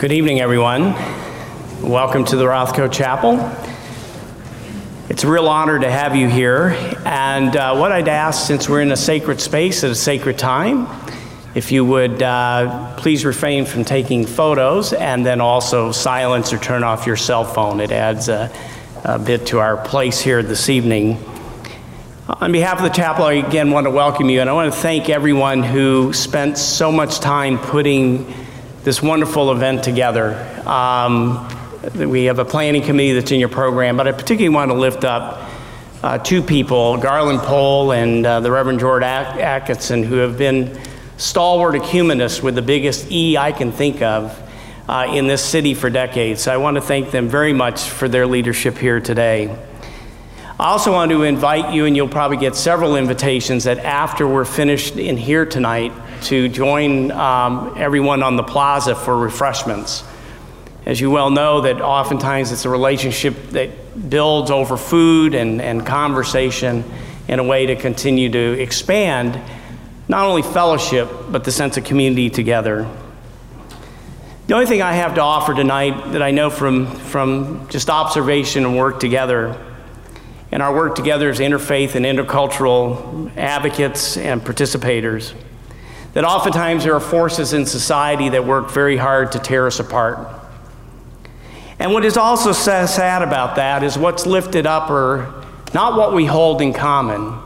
Good evening, everyone. Welcome to the Rothko Chapel. It's a real honor to have you here. And uh, what I'd ask, since we're in a sacred space at a sacred time, if you would uh, please refrain from taking photos and then also silence or turn off your cell phone. It adds a, a bit to our place here this evening. On behalf of the chapel, I again want to welcome you, and I want to thank everyone who spent so much time putting this wonderful event together. Um, we have a planning committee that's in your program, but I particularly want to lift up uh, two people, Garland Pohl and uh, the Reverend George Atkinson, who have been stalwart ecumenists with the biggest E I can think of uh, in this city for decades. So I want to thank them very much for their leadership here today. I also want to invite you, and you'll probably get several invitations, that after we're finished in here tonight, to join um, everyone on the plaza for refreshments. As you well know, that oftentimes it's a relationship that builds over food and, and conversation in a way to continue to expand not only fellowship, but the sense of community together. The only thing I have to offer tonight that I know from, from just observation and work together, and our work together as interfaith and intercultural advocates and participators, that oftentimes there are forces in society that work very hard to tear us apart. And what is also sad about that is what's lifted up are not what we hold in common,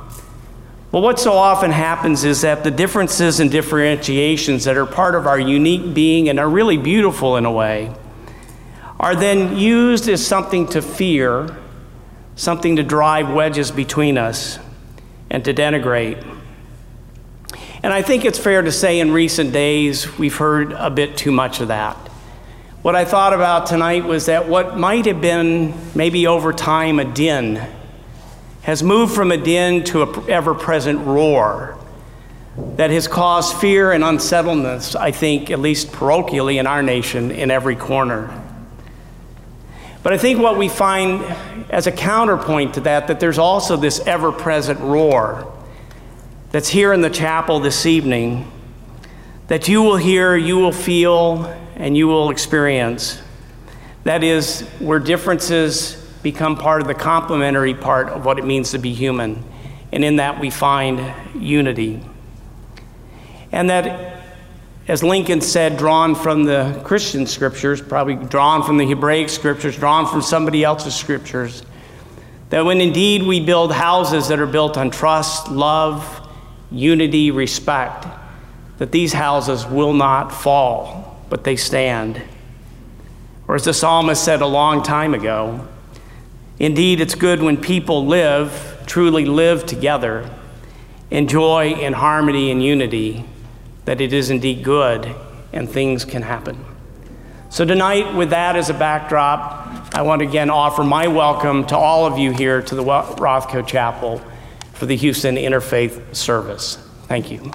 but what so often happens is that the differences and differentiations that are part of our unique being and are really beautiful in a way are then used as something to fear, something to drive wedges between us, and to denigrate. And I think it's fair to say in recent days we've heard a bit too much of that. What I thought about tonight was that what might have been maybe over time a din has moved from a din to an ever present roar that has caused fear and unsettledness, I think, at least parochially in our nation, in every corner. But I think what we find as a counterpoint to that, that there's also this ever present roar that's here in the chapel this evening that you will hear, you will feel, and you will experience. That is, where differences become part of the complementary part of what it means to be human. And in that, we find unity. And that, as Lincoln said, drawn from the Christian scriptures, probably drawn from the Hebraic scriptures, drawn from somebody else's scriptures, that when indeed we build houses that are built on trust, love, unity, respect, that these houses will not fall, but they stand. Or as the psalmist said a long time ago, Indeed, it's good when people live, truly live together, in harmony and unity, that it is indeed good and things can happen. So, tonight, with that as a backdrop, I want to again offer my welcome to all of you here to the Rothko Chapel for the Houston Interfaith Service. Thank you.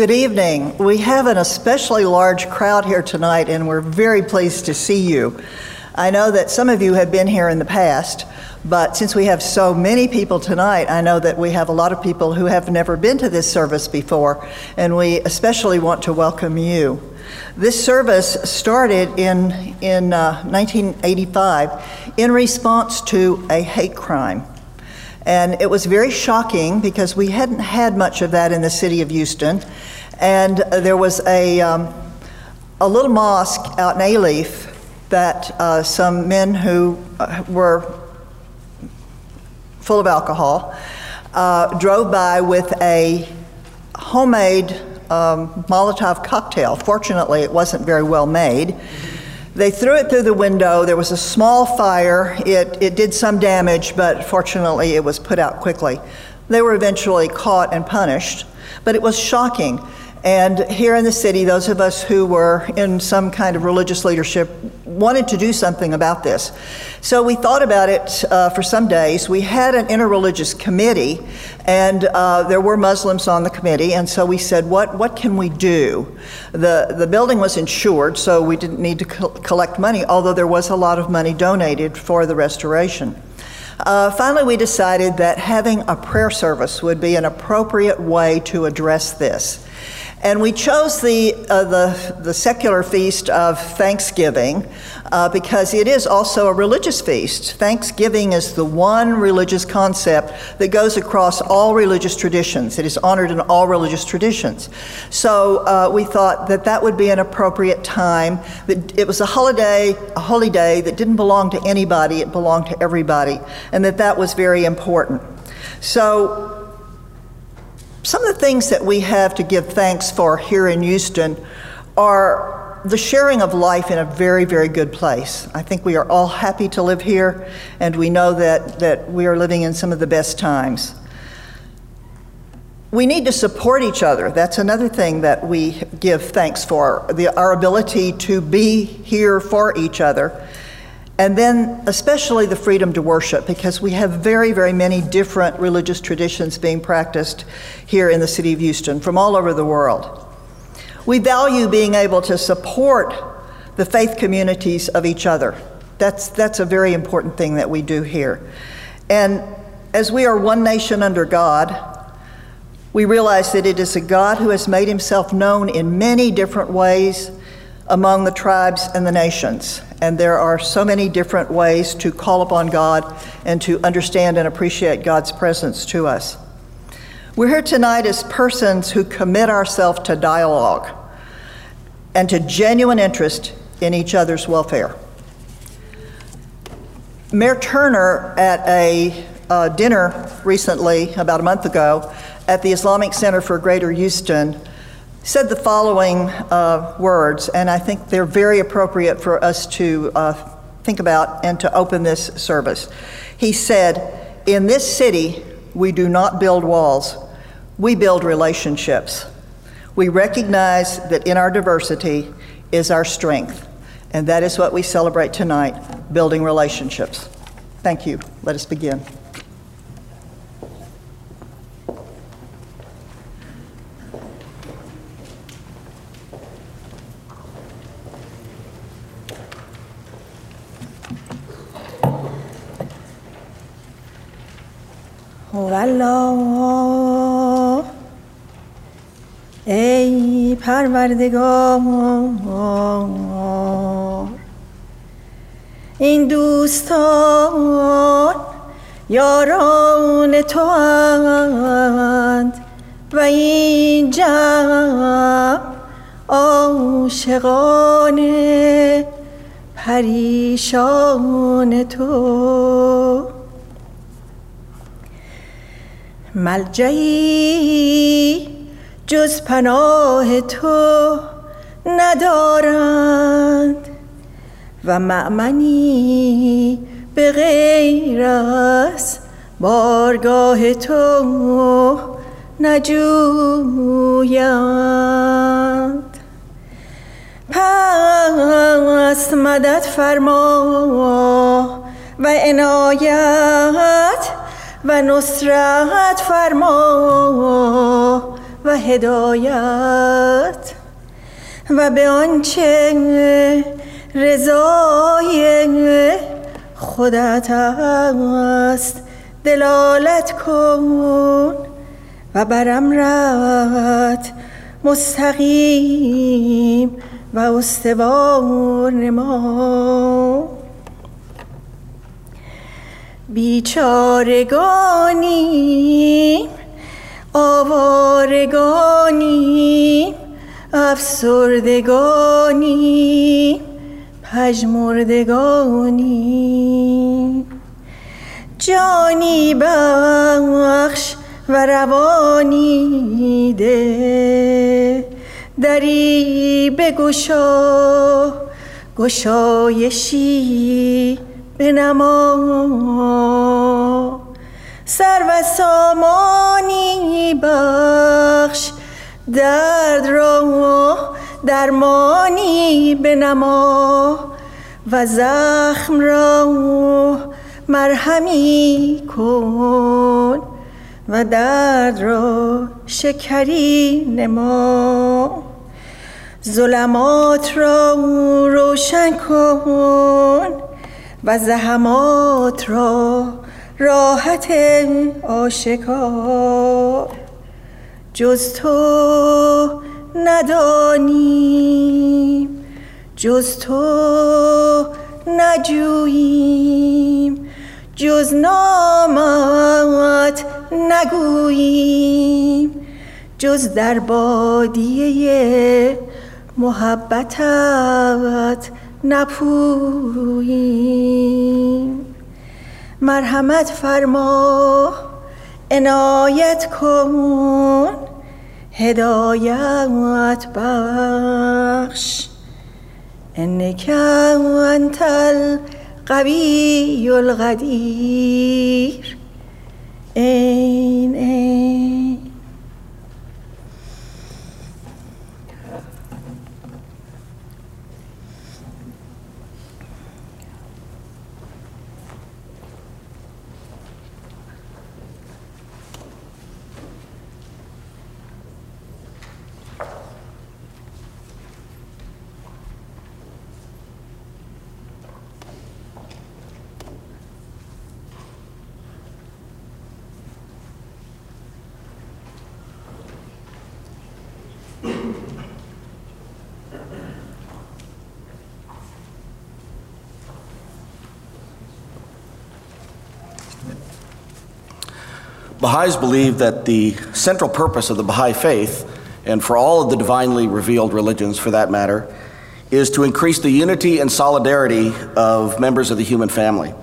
Good evening. We have an especially large crowd here tonight, and we're very pleased to see you. I know that some of you have been here in the past, but since we have so many people tonight, I know that we have a lot of people who have never been to this service before, and we especially want to welcome you. This service started in, in uh, 1985 in response to a hate crime. And it was very shocking because we hadn't had much of that in the city of Houston. And there was a, um, a little mosque out in Alief that uh, some men who uh, were full of alcohol uh, drove by with a homemade um, Molotov cocktail. Fortunately, it wasn't very well made. They threw it through the window. There was a small fire. It, it did some damage, but fortunately, it was put out quickly. They were eventually caught and punished, but it was shocking. And here in the city, those of us who were in some kind of religious leadership wanted to do something about this. So we thought about it uh, for some days. We had an interreligious committee, and uh, there were Muslims on the committee, and so we said, what, what can we do? The, the building was insured, so we didn't need to co- collect money, although there was a lot of money donated for the restoration. Uh, finally, we decided that having a prayer service would be an appropriate way to address this. And we chose the, uh, the, the, secular feast of Thanksgiving uh, because it is also a religious feast. Thanksgiving is the one religious concept that goes across all religious traditions. It is honored in all religious traditions. So uh, we thought that that would be an appropriate time. That it was a holiday, a holy day that didn't belong to anybody, it belonged to everybody, and that that was very important. So some of the things that we have to give thanks for here in Houston are the sharing of life in a very, very good place. I think we are all happy to live here, and we know that, that we are living in some of the best times. We need to support each other. That's another thing that we give thanks for the, our ability to be here for each other and then, especially the freedom to worship, because we have very, very many different religious traditions being practiced here in the city of Houston from all over the world. We value being able to support the faith communities of each other. That's, that's a very important thing that we do here. And as we are one nation under God, we realize that it is a God who has made himself known in many different ways among the tribes and the nations. And there are so many different ways to call upon God and to understand and appreciate God's presence to us. We're here tonight as persons who commit ourselves to dialogue and to genuine interest in each other's welfare. Mayor Turner, at a uh, dinner recently, about a month ago, at the Islamic Center for Greater Houston, said the following uh, words, and I think they're very appropriate for us to uh, think about and to open this service. He said, In this city, we do not build walls, we build relationships. We recognize that in our diversity is our strength, and that is what we celebrate tonight building relationships. Thank you. Let us begin. والله. ای پروردگار این دوستان یاران تو اند و این جمع عاشقان پریشان تو. ملجعی جز پناه تو ندارند و معمنی به غیر از بارگاه تو نجویند. پس مدد فرما و عنایت و نصرت فرما و هدایت و به آنچه رضای خودت است دلالت کن و بر امرت مستقیم و استوار نما. بیچارگانی آوارگانی افسردگانی پژمردگانی جانی بخش و روانی ده دری بگشا گشایشی. بنما. سر و سامانی بخش درد را درمانی بنما. و زخم را مرهمی کن و درد را شکری نما. ظلمات را روشن کن و زحمات را راحت آشکار. جز تو ندانیم جز تو نجوییم جز نامت نگوییم. جز در بادیه محبتت نپوییم. مرحمت فرما عنایت کن هدایت بخش. انك انت القوی القدیر. این این. Baha'is believe that the central purpose of the Baha'i faith, and for all of the divinely revealed religions for that matter, is to increase the unity and solidarity of members of the human family.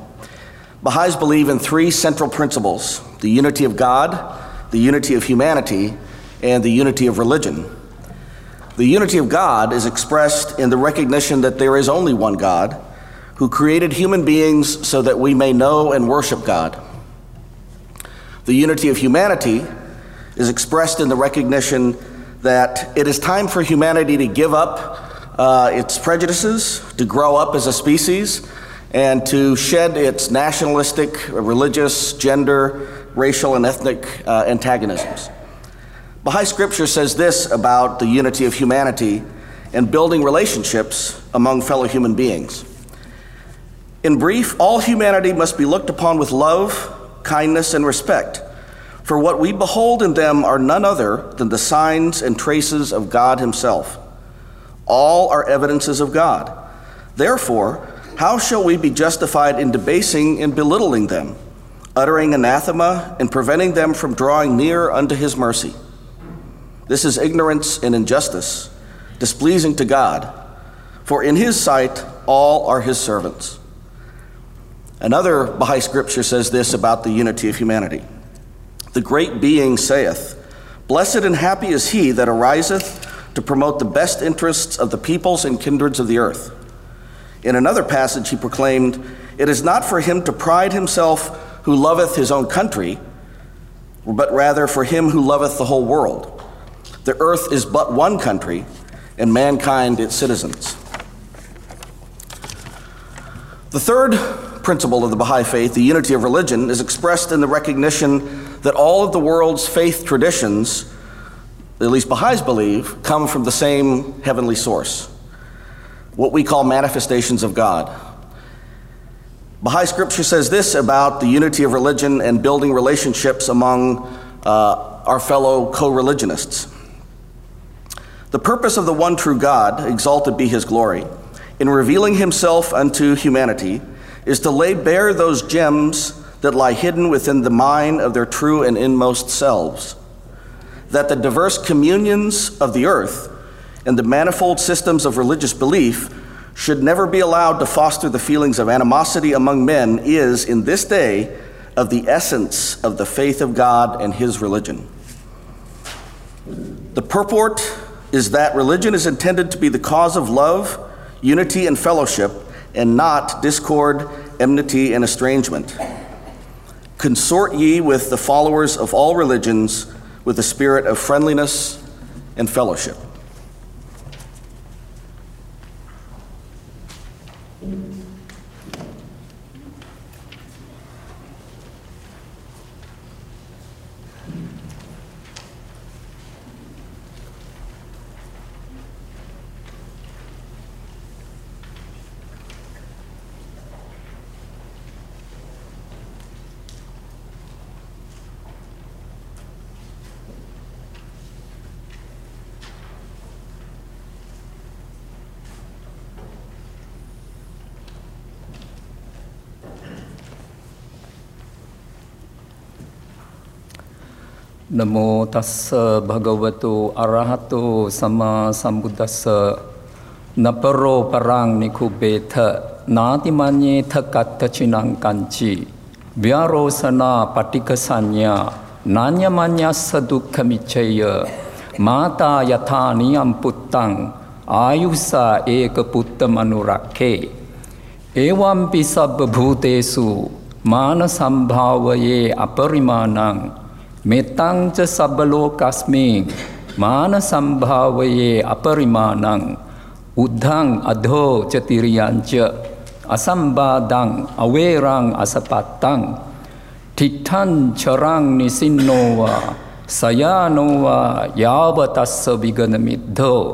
Baha'is believe in three central principles the unity of God, the unity of humanity, and the unity of religion. The unity of God is expressed in the recognition that there is only one God who created human beings so that we may know and worship God. The unity of humanity is expressed in the recognition that it is time for humanity to give up uh, its prejudices, to grow up as a species, and to shed its nationalistic, religious, gender, racial, and ethnic uh, antagonisms. Baha'i scripture says this about the unity of humanity and building relationships among fellow human beings. In brief, all humanity must be looked upon with love, kindness, and respect, for what we behold in them are none other than the signs and traces of God Himself. All are evidences of God. Therefore, how shall we be justified in debasing and belittling them, uttering anathema and preventing them from drawing near unto His mercy? This is ignorance and injustice, displeasing to God, for in His sight all are His servants. Another Baha'i scripture says this about the unity of humanity. The great being saith, Blessed and happy is he that ariseth to promote the best interests of the peoples and kindreds of the earth. In another passage, he proclaimed, It is not for him to pride himself who loveth his own country, but rather for him who loveth the whole world. The earth is but one country, and mankind its citizens. The third principle of the Baha'i faith, the unity of religion, is expressed in the recognition that all of the world's faith traditions, at least Baha'is believe, come from the same heavenly source, what we call manifestations of God. Baha'i scripture says this about the unity of religion and building relationships among uh, our fellow co religionists. The purpose of the one true God, exalted be his glory, in revealing himself unto humanity, is to lay bare those gems that lie hidden within the mind of their true and inmost selves. That the diverse communions of the earth and the manifold systems of religious belief should never be allowed to foster the feelings of animosity among men is, in this day, of the essence of the faith of God and his religion. The purport is that religion is intended to be the cause of love, unity, and fellowship, and not discord, enmity, and estrangement. Consort ye with the followers of all religions with a spirit of friendliness and fellowship. නමෝ තස්ස භගවතු අරහතු සම්මා සම්බුද්දස්ස. නපරෝ පරං නිකුබේත නාතිමඤ්ඤේත කත්තචිනං කංචි ව්‍යාරෝසනා පටික සංඥා නාඤ්ඤමඤ්ඤස්ස දුක්ඛමිච්ඡය. මාතා යථා නියම් පුත්තං ආයුසා ඒක පුත්ත මනුරක්ඛේ එවම්පි සබ්බ භූතේසු මාන සම්භාවයේ අපරිමාණං මෙතංච සබ්බලෝකස්මින් මාන සම්භාවයේ අපරිමාණං උද්ධං අධෝ චතිරියංච අසම්බාධං අවේරං අසපත්තං තිට්ඨං චරං නිසින්නෝවා සයානෝවා යාවතස්ස විගනමිද්ධෝ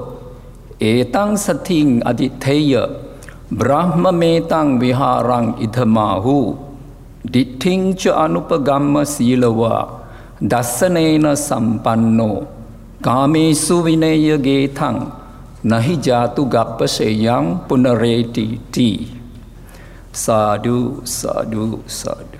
ඒතං සතින් අදිත්තේය බ්‍රහ්මමේතං විහාරං ඉදමාහු දිට්ඨිංච අනුපගම්ම සීලවා දස්සනේන සම්පන්නෝ. කාමේසු විනේය ගේතං නහි ජාතු ගප්පසෙයං පුනරේටි තී සාඩු සාඩු සාඩු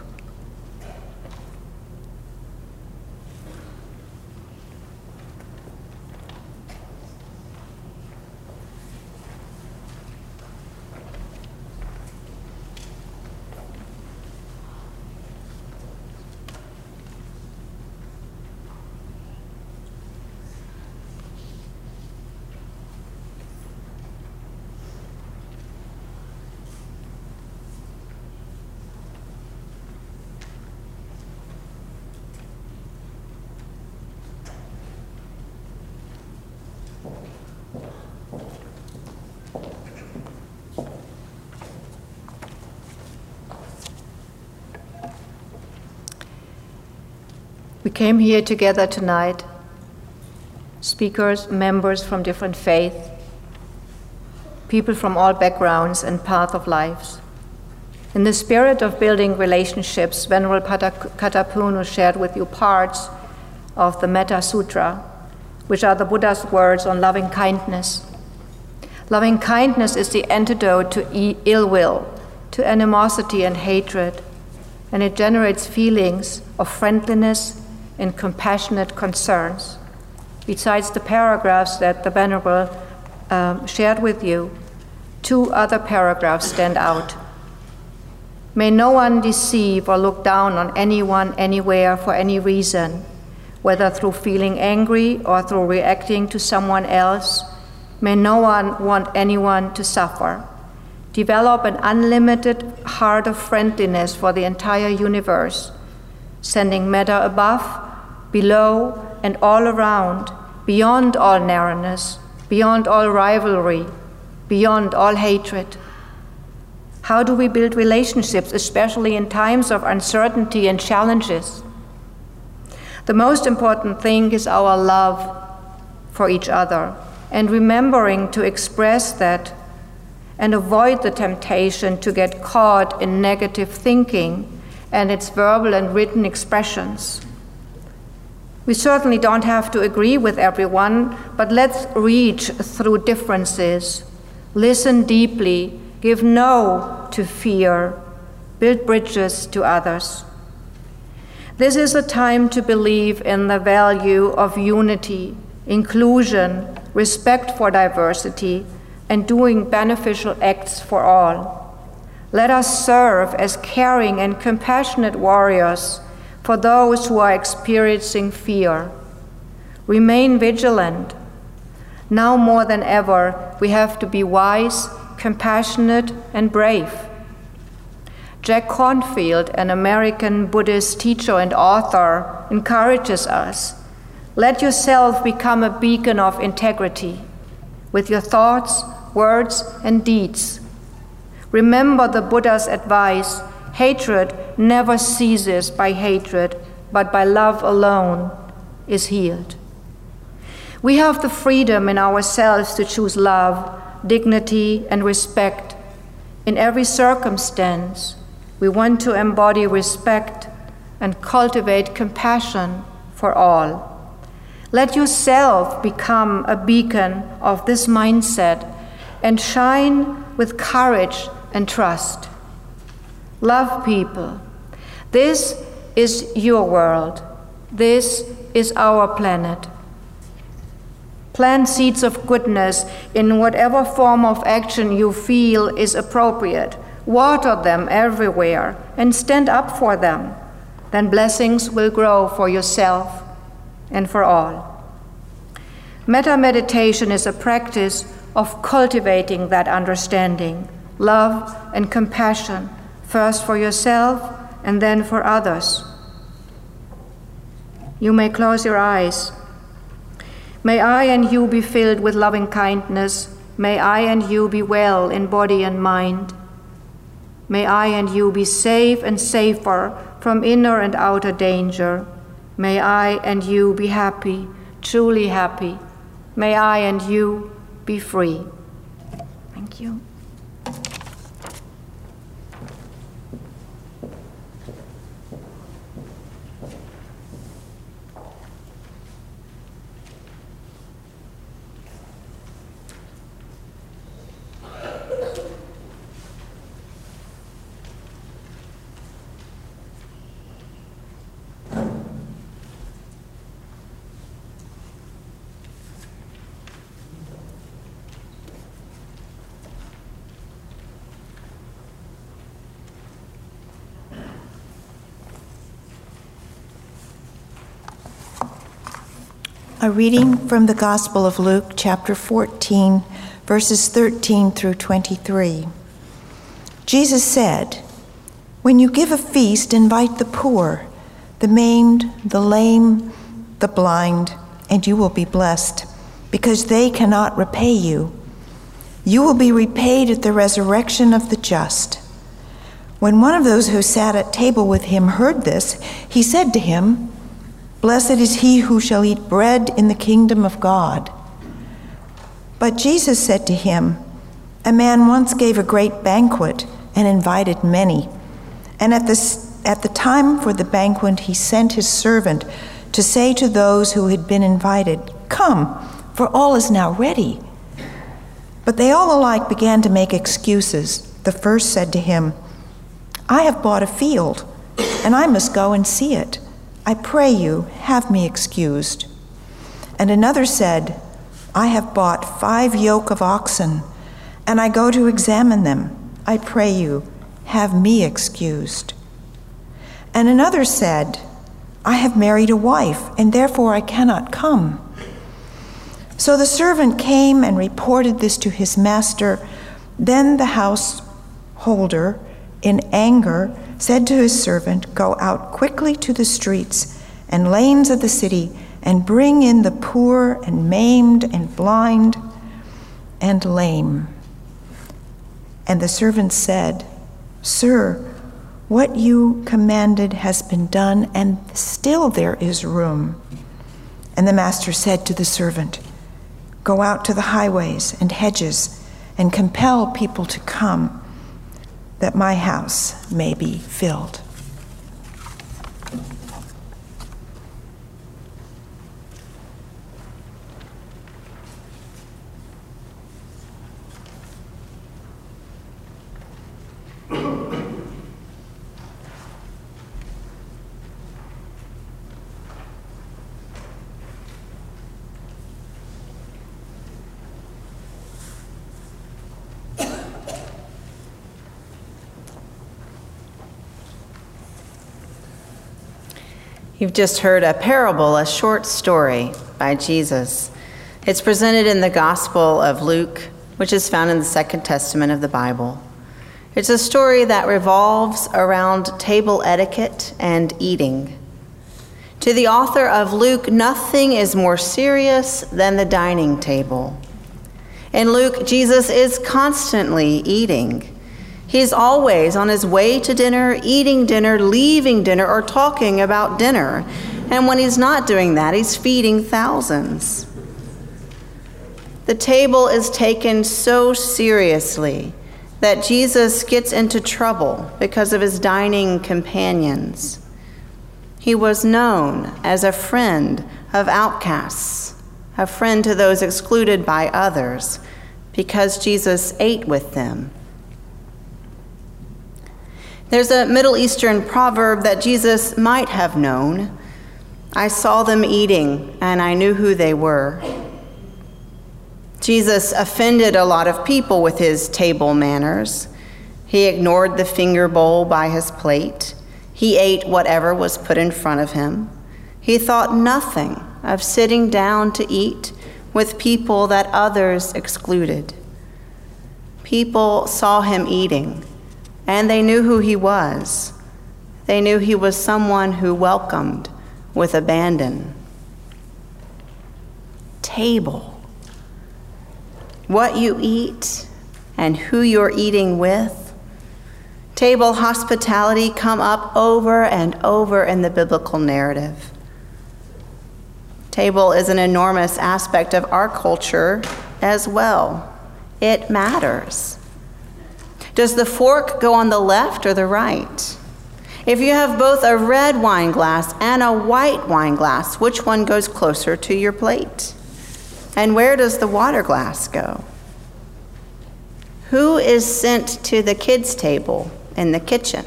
We came here together tonight, speakers, members from different faiths, people from all backgrounds and paths of lives. In the spirit of building relationships, Venerable Katapunu shared with you parts of the Metta Sutra, which are the Buddha's words on loving kindness. Loving kindness is the antidote to ill will, to animosity and hatred, and it generates feelings of friendliness and compassionate concerns. Besides the paragraphs that the Venerable um, shared with you, two other paragraphs stand out. May no one deceive or look down on anyone anywhere for any reason, whether through feeling angry or through reacting to someone else. May no one want anyone to suffer. Develop an unlimited heart of friendliness for the entire universe, sending metta above, below, and all around, beyond all narrowness, beyond all rivalry, beyond all hatred. How do we build relationships, especially in times of uncertainty and challenges? The most important thing is our love for each other and remembering to express that and avoid the temptation to get caught in negative thinking and its verbal and written expressions. We certainly don't have to agree with everyone, but let's reach through differences, listen deeply, give no to fear, build bridges to others. This is a time to believe in the value of unity, inclusion, respect for diversity, and doing beneficial acts for all. Let us serve as caring and compassionate warriors for those who are experiencing fear. Remain vigilant. Now more than ever, we have to be wise, compassionate, and brave. Jack Kornfield, an American Buddhist teacher and author, encourages us let yourself become a beacon of integrity with your thoughts, words, and deeds. Remember the Buddha's advice hatred never ceases by hatred, but by love alone is healed. We have the freedom in ourselves to choose love, dignity, and respect in every circumstance. We want to embody respect and cultivate compassion for all. Let yourself become a beacon of this mindset and shine with courage and trust. Love people. This is your world. This is our planet. Plant seeds of goodness in whatever form of action you feel is appropriate. Water them everywhere and stand up for them. Then blessings will grow for yourself and for all. Metta meditation is a practice of cultivating that understanding, love, and compassion, first for yourself and then for others. You may close your eyes. May I and you be filled with loving kindness. May I and you be well in body and mind. May I and you be safe and safer from inner and outer danger. May I and you be happy, truly happy. May I and you be free. Thank you. A reading from the Gospel of Luke, chapter 14, verses 13 through 23. Jesus said, When you give a feast, invite the poor, the maimed, the lame, the blind, and you will be blessed, because they cannot repay you. You will be repaid at the resurrection of the just. When one of those who sat at table with him heard this, he said to him, Blessed is he who shall eat bread in the kingdom of God. But Jesus said to him, A man once gave a great banquet and invited many. And at the, at the time for the banquet, he sent his servant to say to those who had been invited, Come, for all is now ready. But they all alike began to make excuses. The first said to him, I have bought a field, and I must go and see it. I pray you, have me excused. And another said, I have bought five yoke of oxen, and I go to examine them. I pray you, have me excused. And another said, I have married a wife, and therefore I cannot come. So the servant came and reported this to his master. Then the householder, in anger, said to his servant, Go out quickly to the streets and lanes of the city and bring in the poor and maimed and blind and lame. And the servant said, Sir, what you commanded has been done, and still there is room. And the master said to the servant, Go out to the highways and hedges and compel people to come that my house may be filled. You've just heard a parable, a short story by Jesus. It's presented in the Gospel of Luke, which is found in the Second Testament of the Bible. It's a story that revolves around table etiquette and eating. To the author of Luke, nothing is more serious than the dining table. In Luke, Jesus is constantly eating. He's always on his way to dinner, eating dinner, leaving dinner, or talking about dinner. And when he's not doing that, he's feeding thousands. The table is taken so seriously that Jesus gets into trouble because of his dining companions. He was known as a friend of outcasts, a friend to those excluded by others, because Jesus ate with them. There's a Middle Eastern proverb that Jesus might have known. I saw them eating, and I knew who they were. Jesus offended a lot of people with his table manners. He ignored the finger bowl by his plate. He ate whatever was put in front of him. He thought nothing of sitting down to eat with people that others excluded. People saw him eating, and they knew who he was. They knew he was someone who welcomed with abandon. Table what you eat, and who you're eating with. Table hospitality come up over and over in the biblical narrative. Table is an enormous aspect of our culture as well. It matters. Does the fork go on the left or the right? If you have both a red wine glass and a white wine glass, which one goes closer to your plate? And where does the water glass go? Who is sent to the kids' table in the kitchen?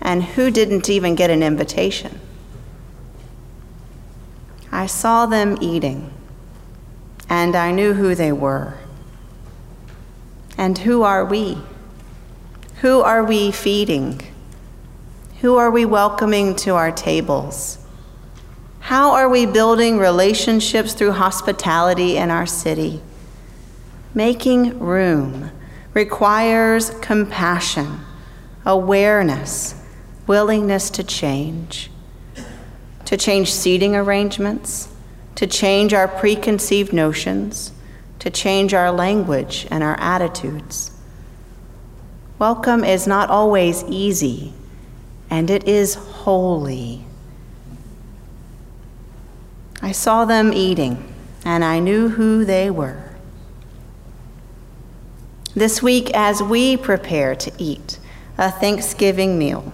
And who didn't even get an invitation? I saw them eating, and I knew who they were. And who are we? Who are we feeding? Who are we welcoming to our tables? How are we building relationships through hospitality in our city? Making room requires compassion, awareness, willingness to change, to change seating arrangements, to change our preconceived notions, to change our language and our attitudes. Welcome is not always easy, and it is holy. I saw them eating, and I knew who they were. This week, as we prepare to eat a Thanksgiving meal,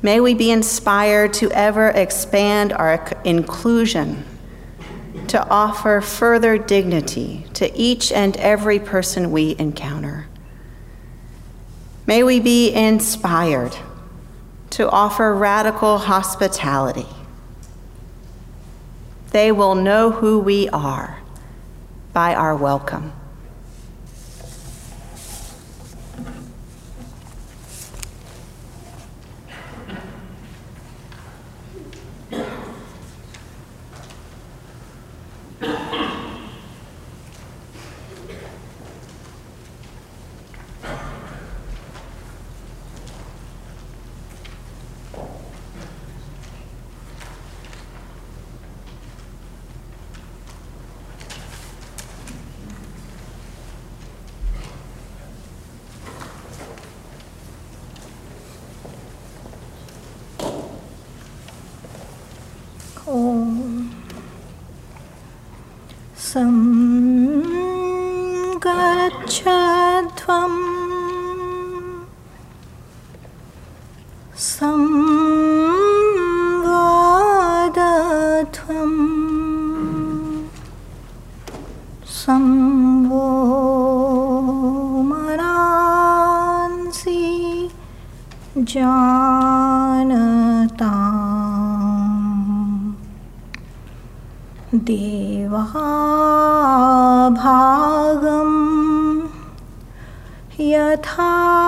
may we be inspired to ever expand our inclusion, to offer further dignity to each and every person we encounter. May we be inspired to offer radical hospitality they will know who we are by our welcome. देवम् यथा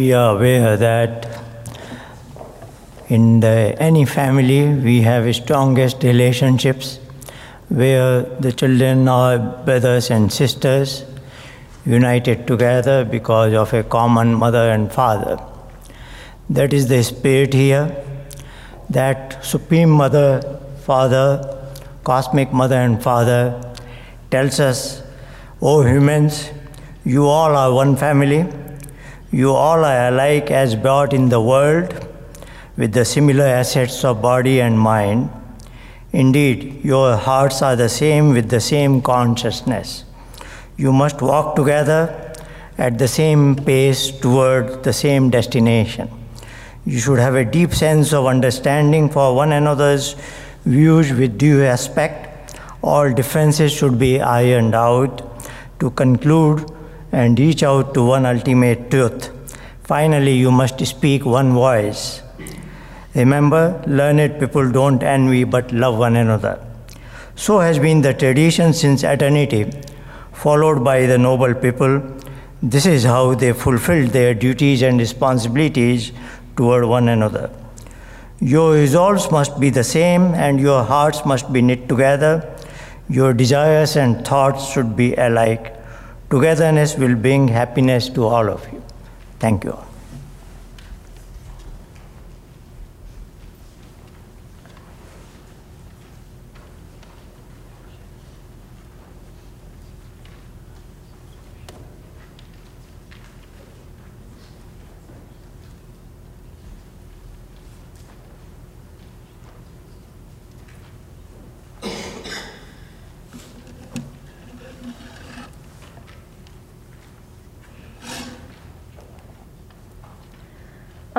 we are aware that in the, any family we have strongest relationships where the children are brothers and sisters united together because of a common mother and father. That is the spirit here, that Supreme Mother, Father, Cosmic Mother and Father tells us, O humans, you all are one family you all are alike as brought in the world with the similar assets of body and mind. Indeed, your hearts are the same with the same consciousness. You must walk together at the same pace toward the same destination. You should have a deep sense of understanding for one another's views with due respect. All differences should be ironed out to conclude and reach out to one ultimate truth. Finally, you must speak one voice. Remember, learned people don't envy but love one another. So has been the tradition since eternity, followed by the noble people. This is how they fulfilled their duties and responsibilities toward one another. Your resolves must be the same, and your hearts must be knit together. Your desires and thoughts should be alike. Togetherness will bring happiness to all of you. Thank you.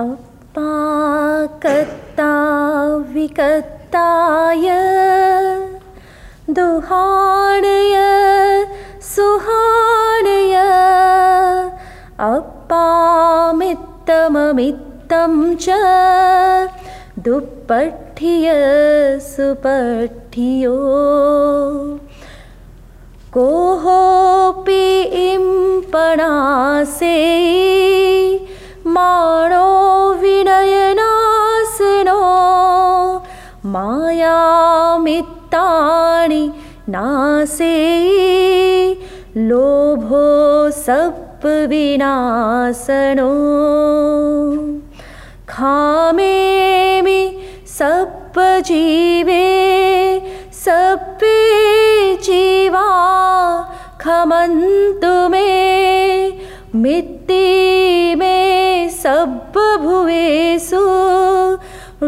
अपाकत्ता विकत्ताय दुहाणय सुहाणय अप्पामित्तममित्तं च दुप्पठिय सुपठियो कोहोपि इम्पणासे माणो विनयनासनो मायामित्ताणि नासे लोभो सप्पविनाशनो खामेमि सप्पजीवे सप्पे जीवा खमन्तु मे मित्ति मे सब्बभुवेषु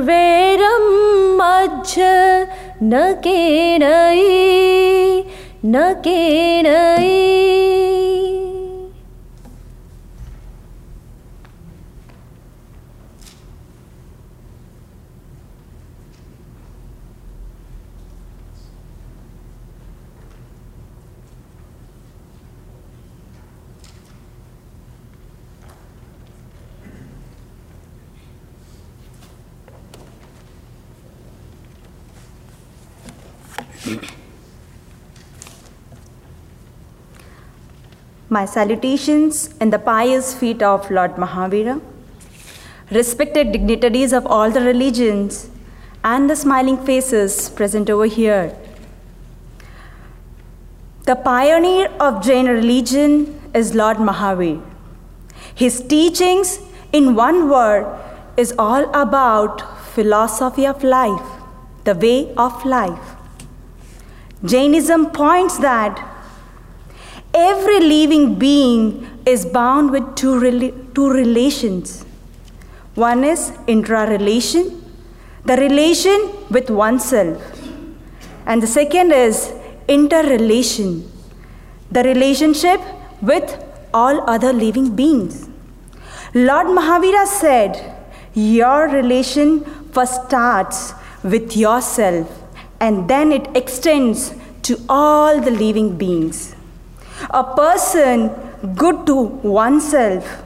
वैरं मज्ज न केनयि My salutations in the pious feet of Lord Mahavira, respected dignitaries of all the religions, and the smiling faces present over here. The pioneer of Jain religion is Lord Mahavir. His teachings, in one word, is all about philosophy of life, the way of life. Jainism points that every living being is bound with two, rela- two relations. One is intra relation, the relation with oneself, and the second is interrelation, the relationship with all other living beings. Lord Mahavira said, Your relation first starts with yourself and then it extends to all the living beings. A person good to oneself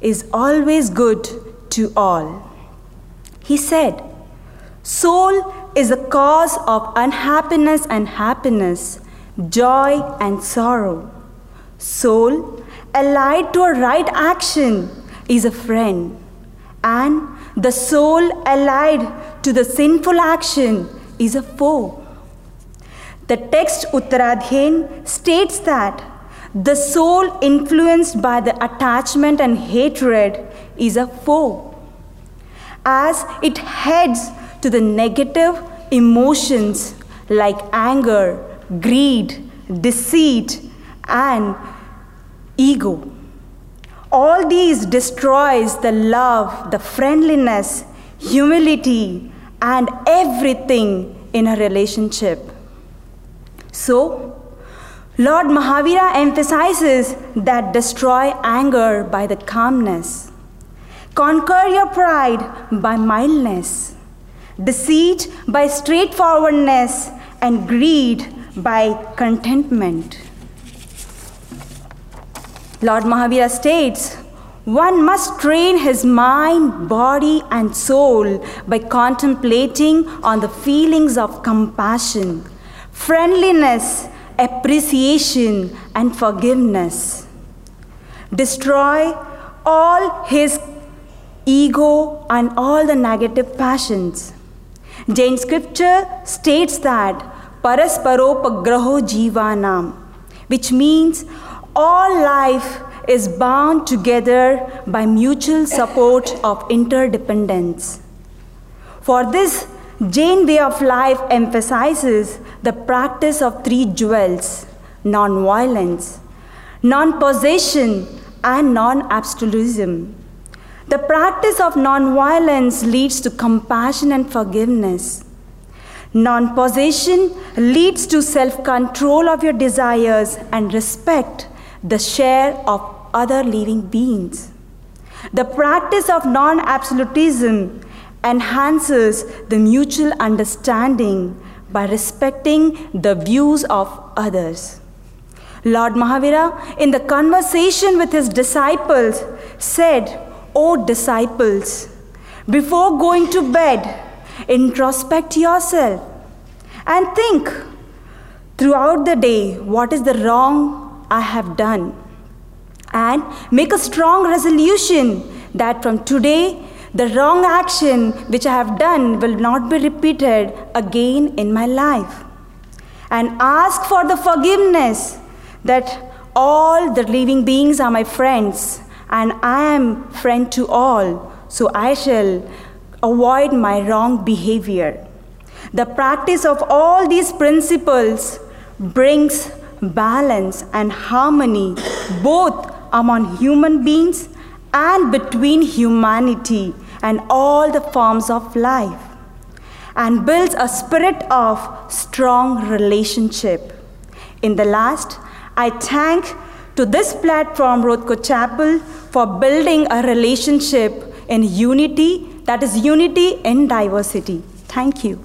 is always good to all. He said, Soul is a cause of unhappiness and happiness, joy and sorrow. Soul, allied to a right action, is a friend, and the soul allied to the sinful action is a foe. The text Uttaradhyain states that the soul influenced by the attachment and hatred is a foe. As it heads to the negative emotions like anger, greed, deceit, and ego. All these destroys the love, the friendliness, humility, and everything in a relationship. So, Lord Mahavira emphasizes that destroy anger by the calmness, conquer your pride by mildness, deceit by straightforwardness, and greed by contentment. Lord Mahavira states, one must train his mind, body, and soul by contemplating on the feelings of compassion, friendliness, appreciation, and forgiveness. Destroy all his ego and all the negative passions. Jain scripture states that parasparopagraho jivanam, which means all life is bound together by mutual support of interdependence. For this, Jain way of life emphasizes the practice of three jewels non violence, non possession, and non absolutism. The practice of non violence leads to compassion and forgiveness. Non possession leads to self control of your desires and respect the share of other living beings. The practice of non absolutism enhances the mutual understanding by respecting the views of others. Lord Mahavira, in the conversation with his disciples, said, O disciples, before going to bed, introspect yourself and think throughout the day what is the wrong I have done. And make a strong resolution that from today, the wrong action which I have done will not be repeated again in my life. And ask for the forgiveness that all the living beings are my friends and I am friend to all, so I shall avoid my wrong behavior. The practice of all these principles brings balance, and harmony both among human beings and between humanity and all the forms of life, and builds a spirit of strong relationship. In the last, I thank to this platform, Rothko Chapel, for building a relationship in unity, that is unity in diversity. Thank you.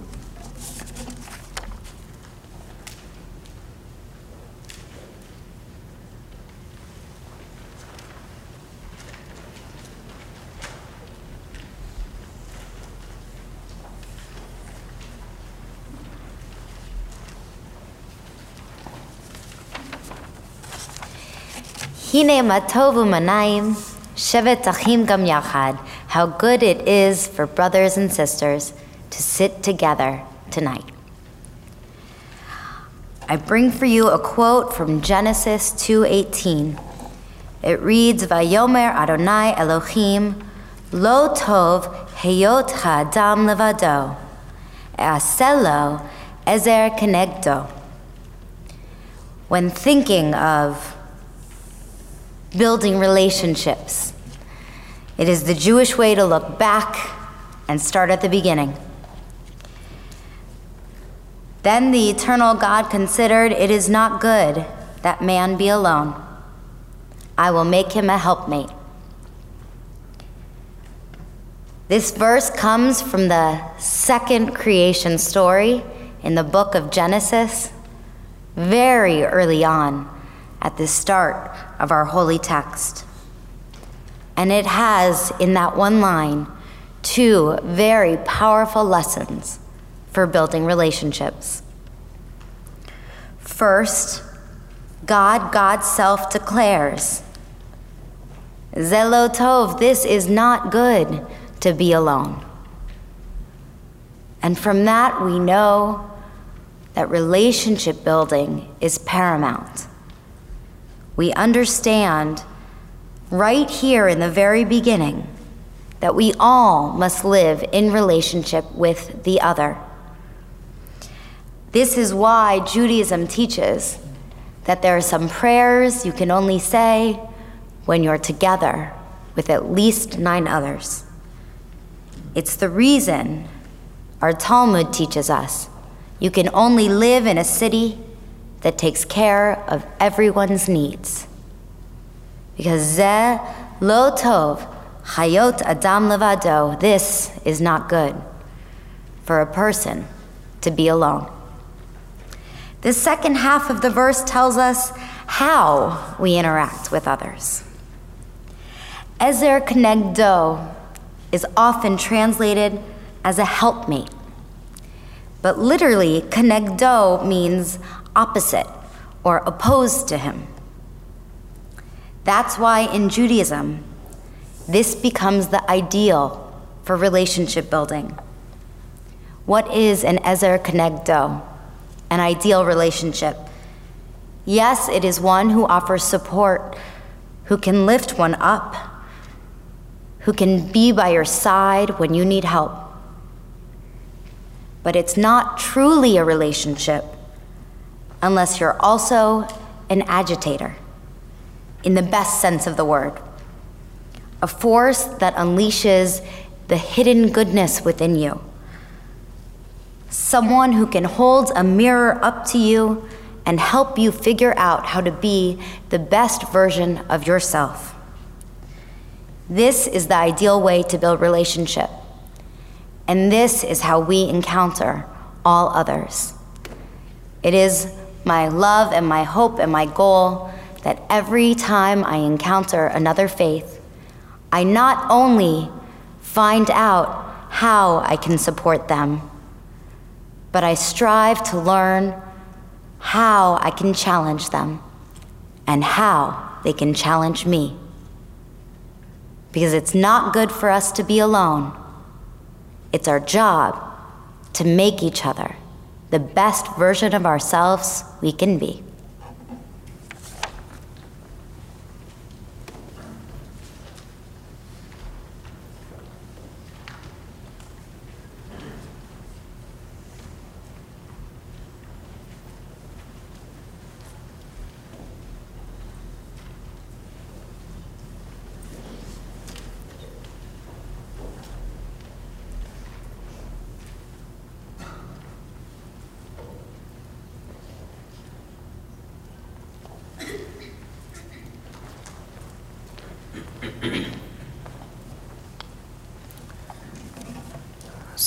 Hine matovu shevet achim gam yachad. How good it is for brothers and sisters to sit together tonight. I bring for you a quote from Genesis 2:18. It reads, "Vayomer Adonai Elohim, lo tov heyot ha'adam levado, aselo ezer kenegdo." When thinking of building relationships. It is the Jewish way to look back and start at the beginning. Then the eternal God considered it is not good that man be alone. I will make him a helpmate. This verse comes from the second creation story in the book of Genesis, very early on at the start of our holy text. And it has, in that one line, two very powerful lessons for building relationships. First, God, God's self declares, Zelotov, this is not good to be alone. And from that, we know that relationship building is paramount. We understand right here in the very beginning that we all must live in relationship with the other. This is why Judaism teaches that there are some prayers you can only say when you're together with at least nine others. It's the reason our Talmud teaches us you can only live in a city that takes care of everyone's needs. Because ze lo tov hayot adam levado, this is not good for a person to be alone. The second half of the verse tells us how we interact with others. Ezer kenegdo is often translated as a helpmate. But literally, kenegdo means opposite or opposed to him. That's why in Judaism, this becomes the ideal for relationship building. What is an Ezer Kenegdo, an ideal relationship? Yes, it is one who offers support, who can lift one up, who can be by your side when you need help. But it's not truly a relationship unless you're also an agitator, in the best sense of the word. A force that unleashes the hidden goodness within you. Someone who can hold a mirror up to you and help you figure out how to be the best version of yourself. This is the ideal way to build relationship. And this is how we encounter all others. It is my love and my hope and my goal that every time I encounter another faith, I not only find out how I can support them, but I strive to learn how I can challenge them and how they can challenge me because it's not good for us to be alone. It's our job to make each other the best version of ourselves we can be.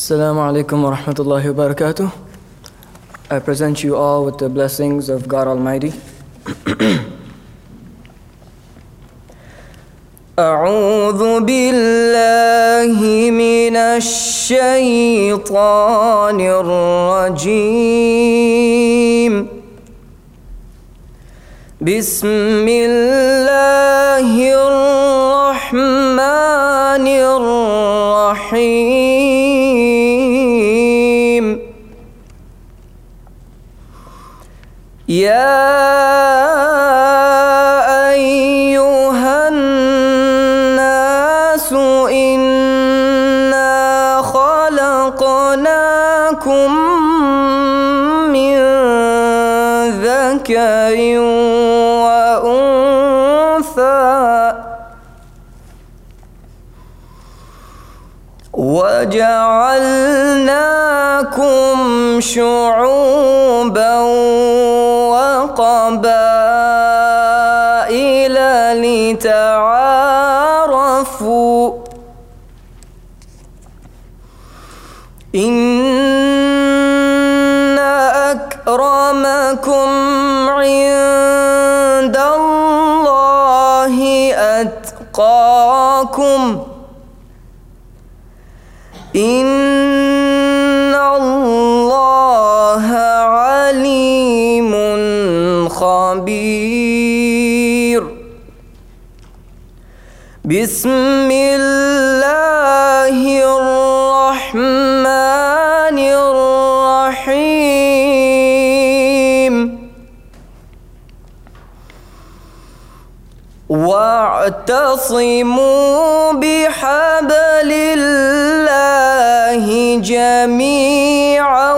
Assalamu alaikum wa rahmatullahi wa barakatuh. I present you all with the blessings of God Almighty. أعوذ بالله من الشيطان الرجيم بسم الله الرحمن شعوبا خبير بسم الله الرحمن الرحيم. واعتصموا بحبل الله جميعا.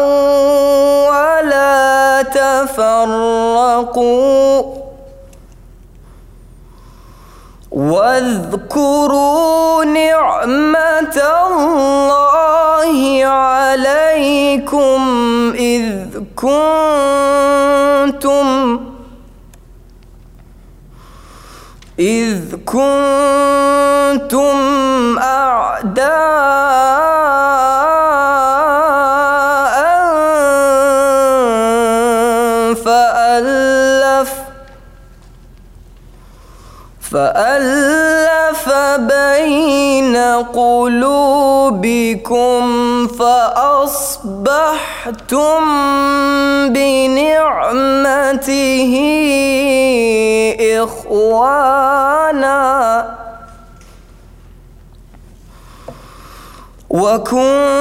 واذكروا نعمة الله عليكم إذ كنتم إذ كنتم أعداء قلوبكم فأصبحتم بنعمته إخوانا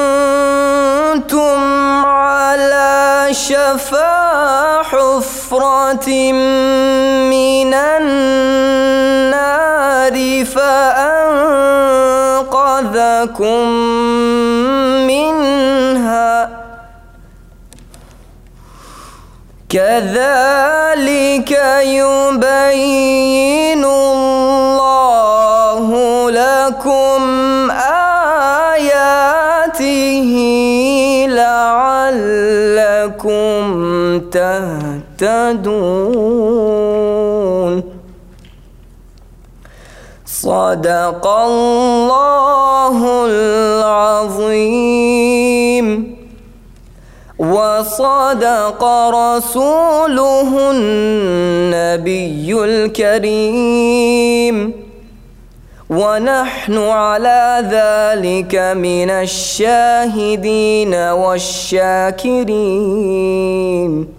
وكنتم شفا حفرة من النار فأنقذكم منها. كذلك يبين الله لكم تهتدون. صدق الله العظيم. وصدق رسوله النبي الكريم. ونحن على ذلك من الشاهدين والشاكرين.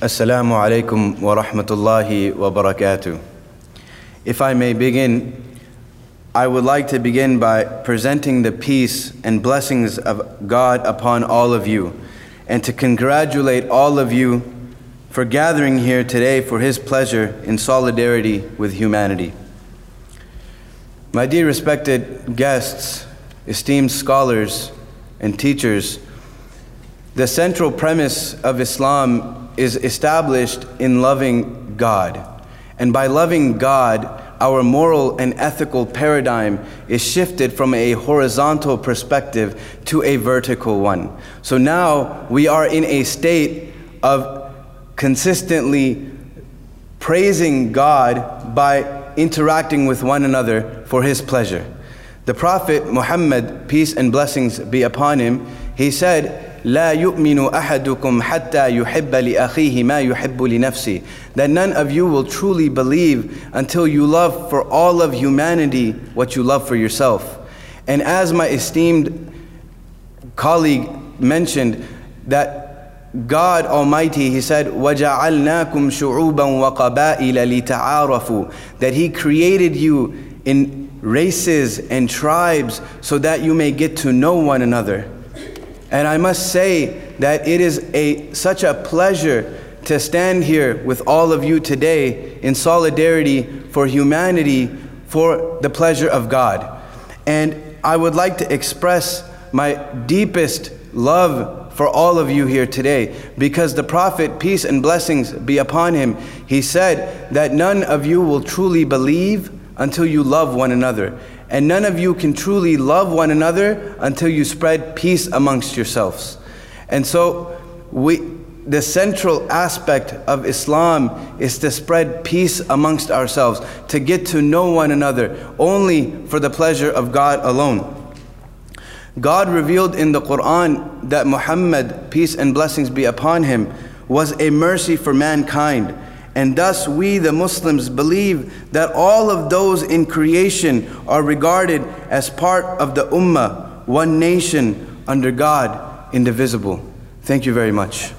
Assalamu alaikum wa rahmatullahi wa barakatuh. If I may begin, I would like to begin by presenting the peace and blessings of God upon all of you and to congratulate all of you for gathering here today for His pleasure in solidarity with humanity. My dear respected guests, esteemed scholars, and teachers, the central premise of Islam is established in loving God. And by loving God, our moral and ethical paradigm is shifted from a horizontal perspective to a vertical one. So now we are in a state of consistently praising God by interacting with one another for His pleasure. The Prophet Muhammad, peace and blessings be upon him, he said, لا يؤمن أحدكم حتى يحب لأخيه ما يحب لنفسه that none of you will truly believe until you love for all of humanity what you love for yourself. And as my esteemed colleague mentioned, that God Almighty, He said, وَجَعَلْنَاكُمْ شُعُوبًا وَقَبَائِلَ لِتَعَارَفُوا That He created you in races and tribes so that you may get to know one another. And I must say that it is a, such a pleasure to stand here with all of you today in solidarity for humanity for the pleasure of God. And I would like to express my deepest love for all of you here today because the Prophet, peace and blessings be upon him, he said that none of you will truly believe until you love one another. And none of you can truly love one another until you spread peace amongst yourselves. And so, we, the central aspect of Islam is to spread peace amongst ourselves, to get to know one another only for the pleasure of God alone. God revealed in the Quran that Muhammad, peace and blessings be upon him, was a mercy for mankind. And thus, we, the Muslims, believe that all of those in creation are regarded as part of the Ummah, one nation under God, indivisible. Thank you very much.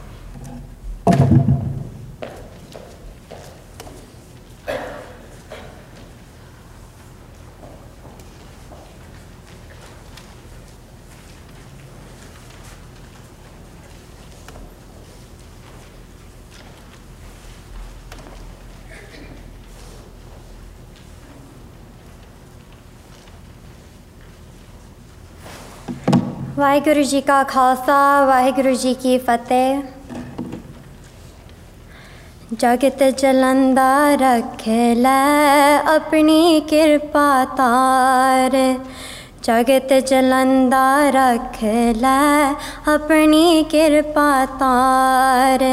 واحگرو جی کا خالصہ واحگرو جی کی فتح جگت جلندہ رکھ لے اپنی کرپا تار جگت جلندہ رکھ لے اپنی کرپا تار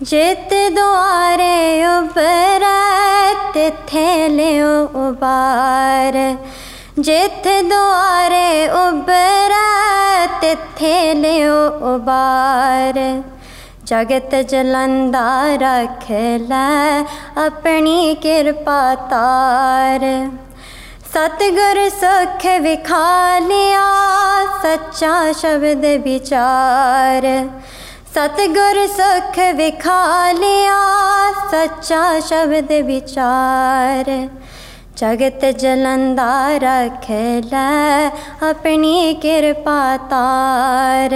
جت دوارے ابرت تھیلے ابار ਜਿੱਥੇ ਦੁਆਰੇ ਉਬਰੈ ਤਿੱਥੇ ਲਿਓ ਉਬਾਰ ਜਗਤ ਜਲੰਦਾ ਰੱਖ ਲੈ ਆਪਣੀ ਕਿਰਪਾ ਤਾਰ। ਸਤਿਗੁਰ ਸੁਖ ਵਿਖਾ ਲਿਆ ਸੱਚਾ ਸ਼ਬਦ ਵਿਚਾਰ। ਸਤਿਗੁਰ ਸੁਖ ਵਿਖਾ ਸੱਚਾ ਸ਼ਬਦ ਵਿਚਾਰ। جگت جلندار کھیل اپنی کرپا تار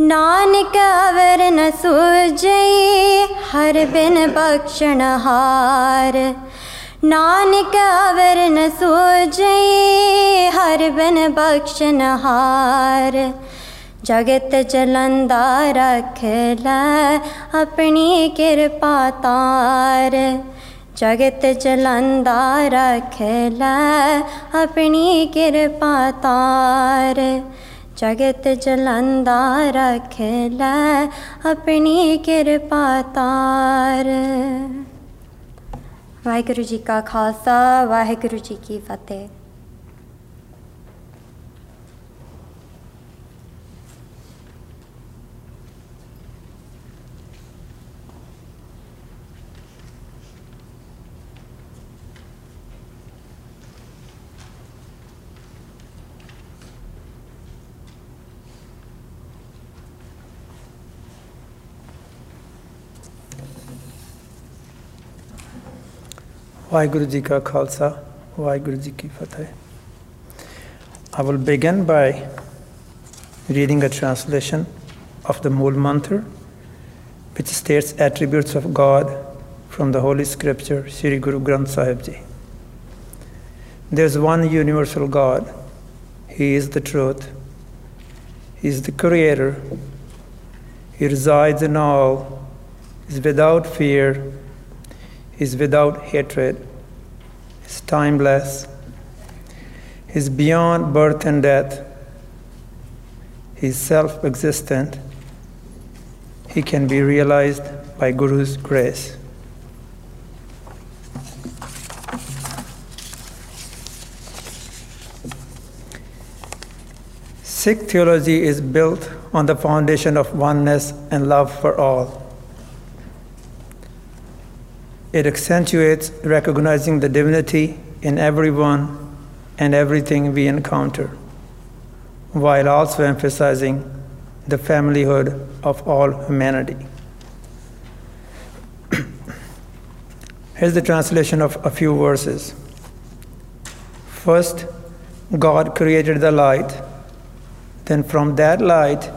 نانک اور نہ سوجئی ہر بن بخشن ہار نانک اور نہ سوجئی ہر بن بخشن ہار جگت جلندار کھیل اپنی کرپا تار ਜਗਤ ਜਲੰਦਾ ਰੱਖ ਲੈ ਆਪਣੀ ਕਿਰਪਾ ਤਾਰ। ਜਗਤ ਜਲੰਦਾ ਰੱਖ ਲੈ ਆਪਣੀ ਕਿਰਪਾ ਤਾਰ। ਵਾਹਿਗੁਰੂ ਜੀ ਕਾ ਖਾਲਸਾ, ਵਾਹਿਗੁਰੂ ਜੀ ਕੀ ਫਤਿਹ। Ka Khalsa, Vaheguru Ji Ki Fateh. I will begin by reading a translation of the Mool Mantra, which states attributes of God from the Holy Scripture, Sri Guru Granth Sahib Ji. There is one universal God. He is the truth. He is the Creator. He resides in all. He is without fear is without hatred, is timeless, is beyond birth and death, is self existent, he can be realized by Guru's grace. Sikh theology is built on the foundation of oneness and love for all. It accentuates recognizing the divinity in everyone and everything we encounter, while also emphasizing the familyhood of all humanity. Here's the translation of a few verses. First, God created the light, then from that light,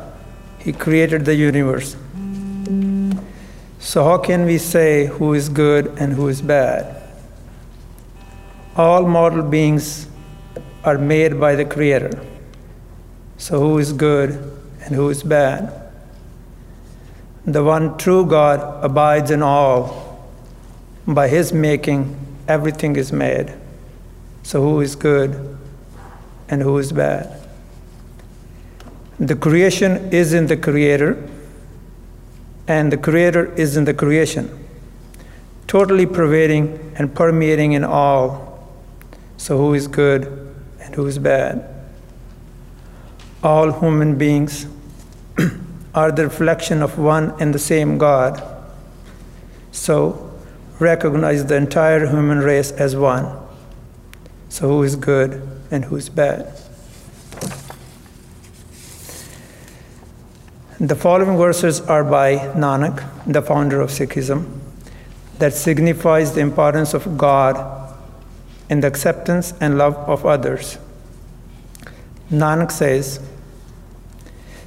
He created the universe. So, how can we say who is good and who is bad? All mortal beings are made by the Creator. So, who is good and who is bad? The one true God abides in all. By His making, everything is made. So, who is good and who is bad? The creation is in the Creator, and the Creator is in the creation, totally pervading and permeating in all. So, who is good and who is bad? All human beings are the reflection of one and the same God. So, recognize the entire human race as one. So, who is good and who is bad? The following verses are by Nanak, the founder of Sikhism, that signifies the importance of God in the acceptance and love of others. Nanak says,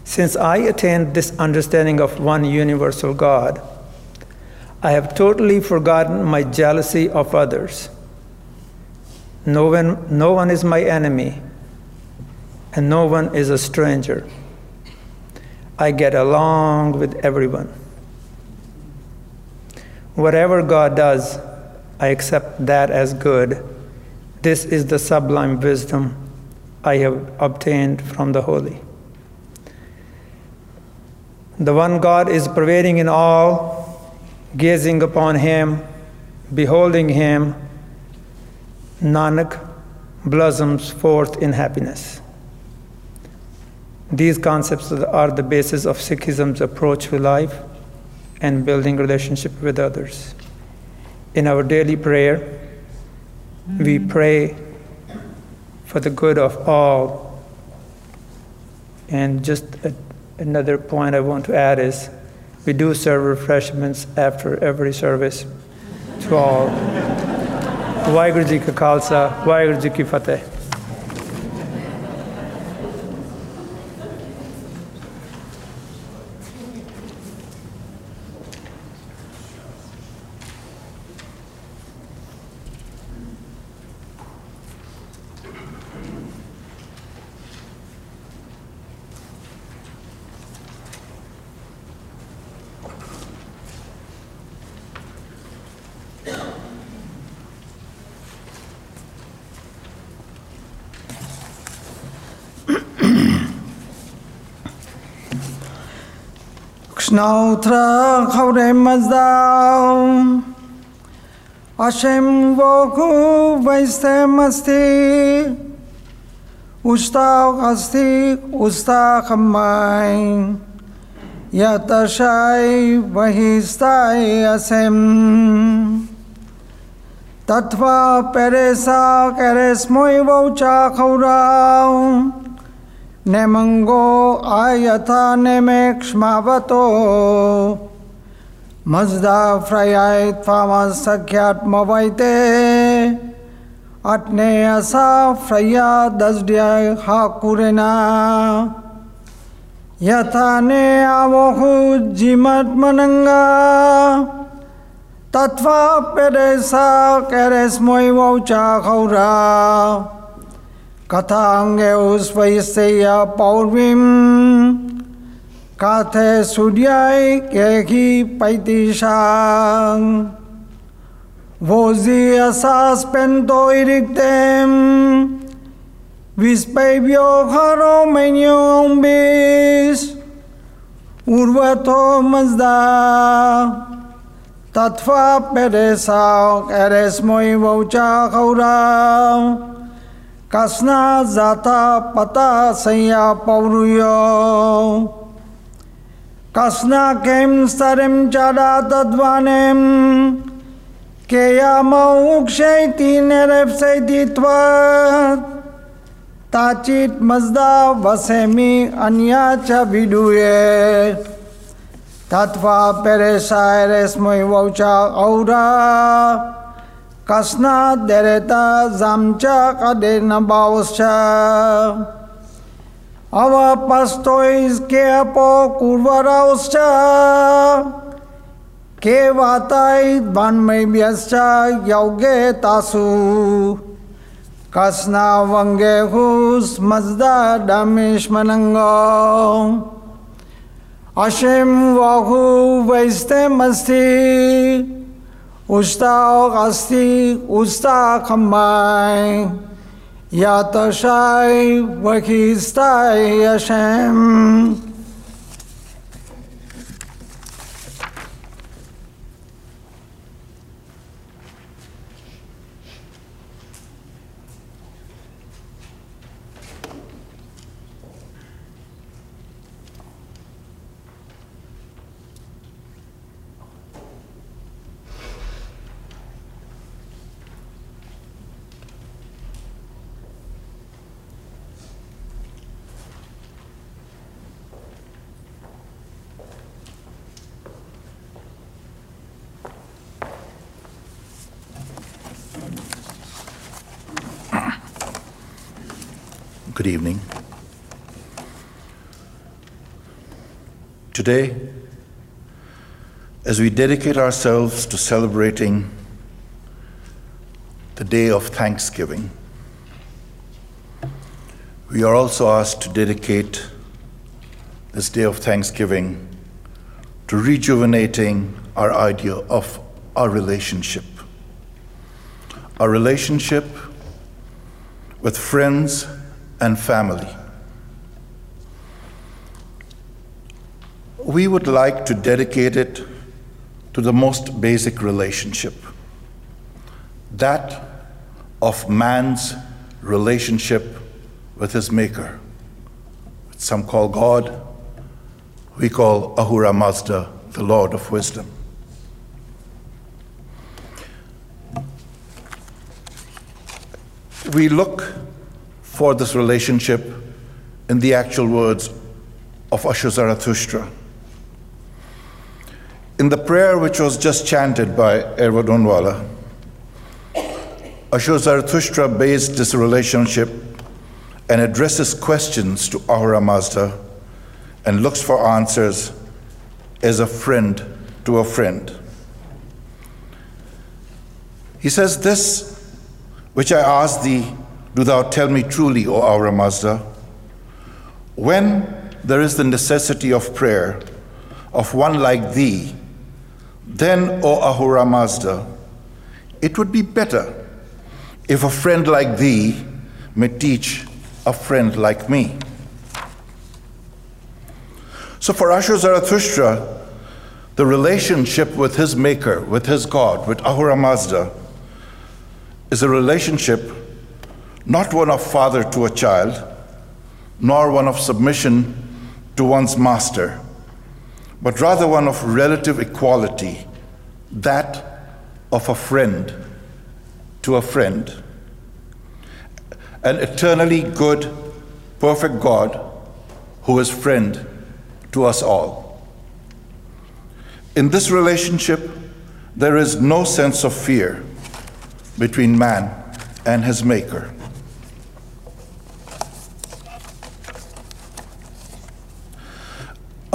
Since I attained this understanding of one universal God, I have totally forgotten my jealousy of others. No one, no one is my enemy, and no one is a stranger. I get along with everyone. Whatever God does, I accept that as good. This is the sublime wisdom I have obtained from the Holy. The one God is pervading in all, gazing upon Him, beholding Him. Nanak blossoms forth in happiness. These concepts are the basis of Sikhism's approach to life and building relationship with others. In our daily prayer, we mm-hmm. pray for the good of all. And just a, another point I want to add is we do serve refreshments after every service to all. Vaiguru Khalsa, Ka Khalsa, Ki Fateh. اترا خور مزدام اشم و خوب ویستے مستی اشتاق استی اشتاق مائیں یا تشائی وحیستائی اسم تتوا پیرسا کیرس موئی ووچا خوراؤں نیمنگ آ یان کم مزدہ فریات فاما سکھات موبائل اٹھنے آسا فریا دسڈیا ہاکنا یھانے جی مت منگا تیر موچا گورا کتا پور سی پائیتی ساس پینت مزدہ تتوا پیرے ساؤس موچا خو کسنا جاتا پتا سیا پوریو کسنا کیم سترم چادا تدوانیم کیا موکشیتی نرف سیدیتوات تاچیت مزدا وسمی انیا چا ویڈوئے تتوا پیرے سائرس موی ووچا اورا کسنا دیرتا زمچا قدر نباوسچا اوا پستویز کے اپو کوروراسچا کے واتای بانمئی بیسچا یوگے تاسو. کسنا ونگے خوس مزدہ دمیش مننگو اشم واغو ویستے مستی. ustau gasti usta kamai. Yatashai vakistai ashem yatashai Good evening. Today, as we dedicate ourselves to celebrating the day of Thanksgiving, we are also asked to dedicate this day of Thanksgiving to rejuvenating our idea of our relationship. Our relationship with friends and family. We would like to dedicate it to the most basic relationship that of man's relationship with his Maker. Some call God, we call Ahura Mazda the Lord of Wisdom. We look for this relationship in the actual words of Asho Zarathustra. In the prayer which was just chanted by Ervad Unwala, Asho Zarathustra based this relationship and addresses questions to Ahura Mazda and looks for answers as a friend to a friend. He says, This which I ask thee do thou tell me truly, O Ahura Mazda, when there is the necessity of prayer of one like thee, then, O Ahura Mazda, it would be better if a friend like thee may teach a friend like me. So for Asho Zarathustra, the relationship with his maker, with his God, with Ahura Mazda, is a relationship not one of father to a child, nor one of submission to one's master, but rather one of relative equality, that of a friend to a friend. An eternally good, perfect God who is friend to us all. In this relationship, there is no sense of fear between man and his maker.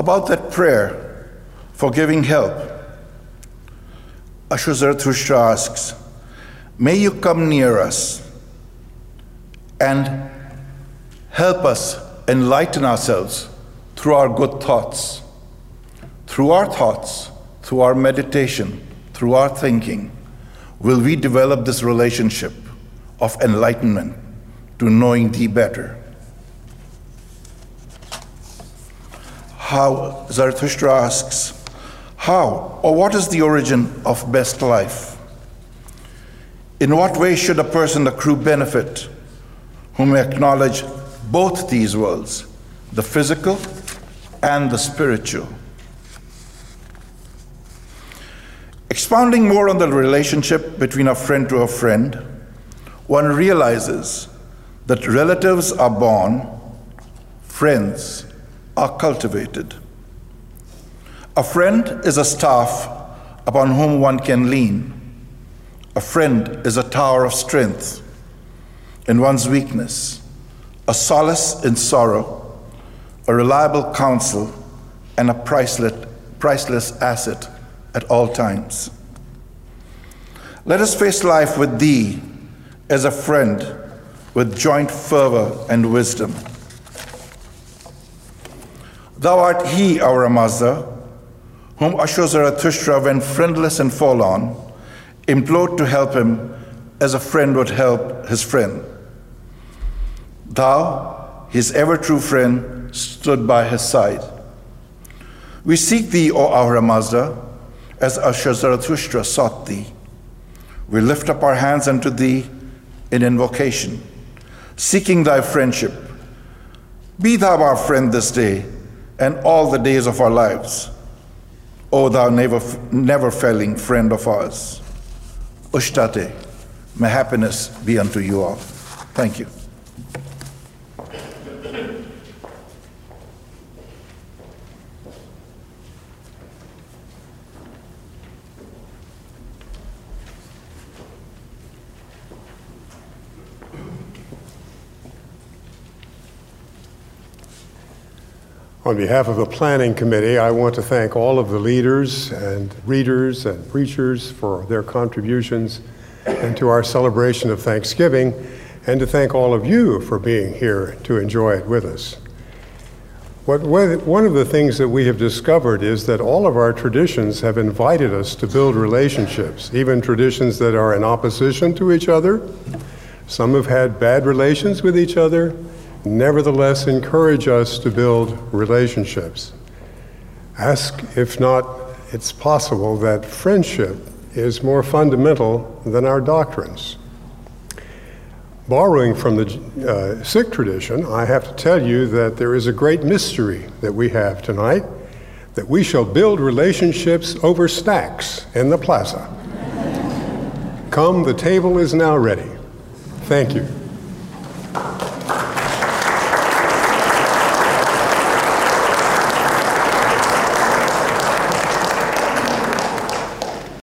About that prayer for giving help, Asho Zarathustra asks, May you come near us and help us enlighten ourselves through our good thoughts. Through our thoughts, through our meditation, through our thinking, will we develop this relationship of enlightenment to knowing Thee better. How Zarathustra asks, how or what is the origin of best life? In what way should a person accrue benefit who may acknowledge both these worlds, the physical and the spiritual? Expounding more on the relationship between a friend to a friend, one realizes that relatives are born, friends are cultivated. A friend is a staff upon whom one can lean. A friend is a tower of strength in one's weakness, a solace in sorrow, a reliable counsel, and a priceless, priceless asset at all times. Let us face life with Thee as a friend with joint fervor and wisdom. Thou art He, our Mazda, whom Asho Zarathustra, when friendless and forlorn, implored to help him as a friend would help his friend. Thou, his ever true friend, stood by his side. We seek thee, O Ahura Mazda, as Asho Zarathustra sought thee. We lift up our hands unto thee in invocation, seeking thy friendship. Be thou our friend this day and all the days of our lives. O thou never, never failing friend of ours. Ushtate, may happiness be unto you all. Thank you. On behalf of the Planning Committee, I want to thank all of the leaders and readers and preachers for their contributions and to our celebration of Thanksgiving, and to thank all of you for being here to enjoy it with us. What, one of the things that we have discovered is that all of our traditions have invited us to build relationships, even traditions that are in opposition to each other. Some have had bad relations with each other, nevertheless encourage us to build relationships. Ask if not it's possible that friendship is more fundamental than our doctrines. Borrowing from the uh, Sikh tradition, I have to tell you that there is a great mystery that we have tonight that we shall build relationships over snacks in the plaza. Come, the table is now ready. Thank you.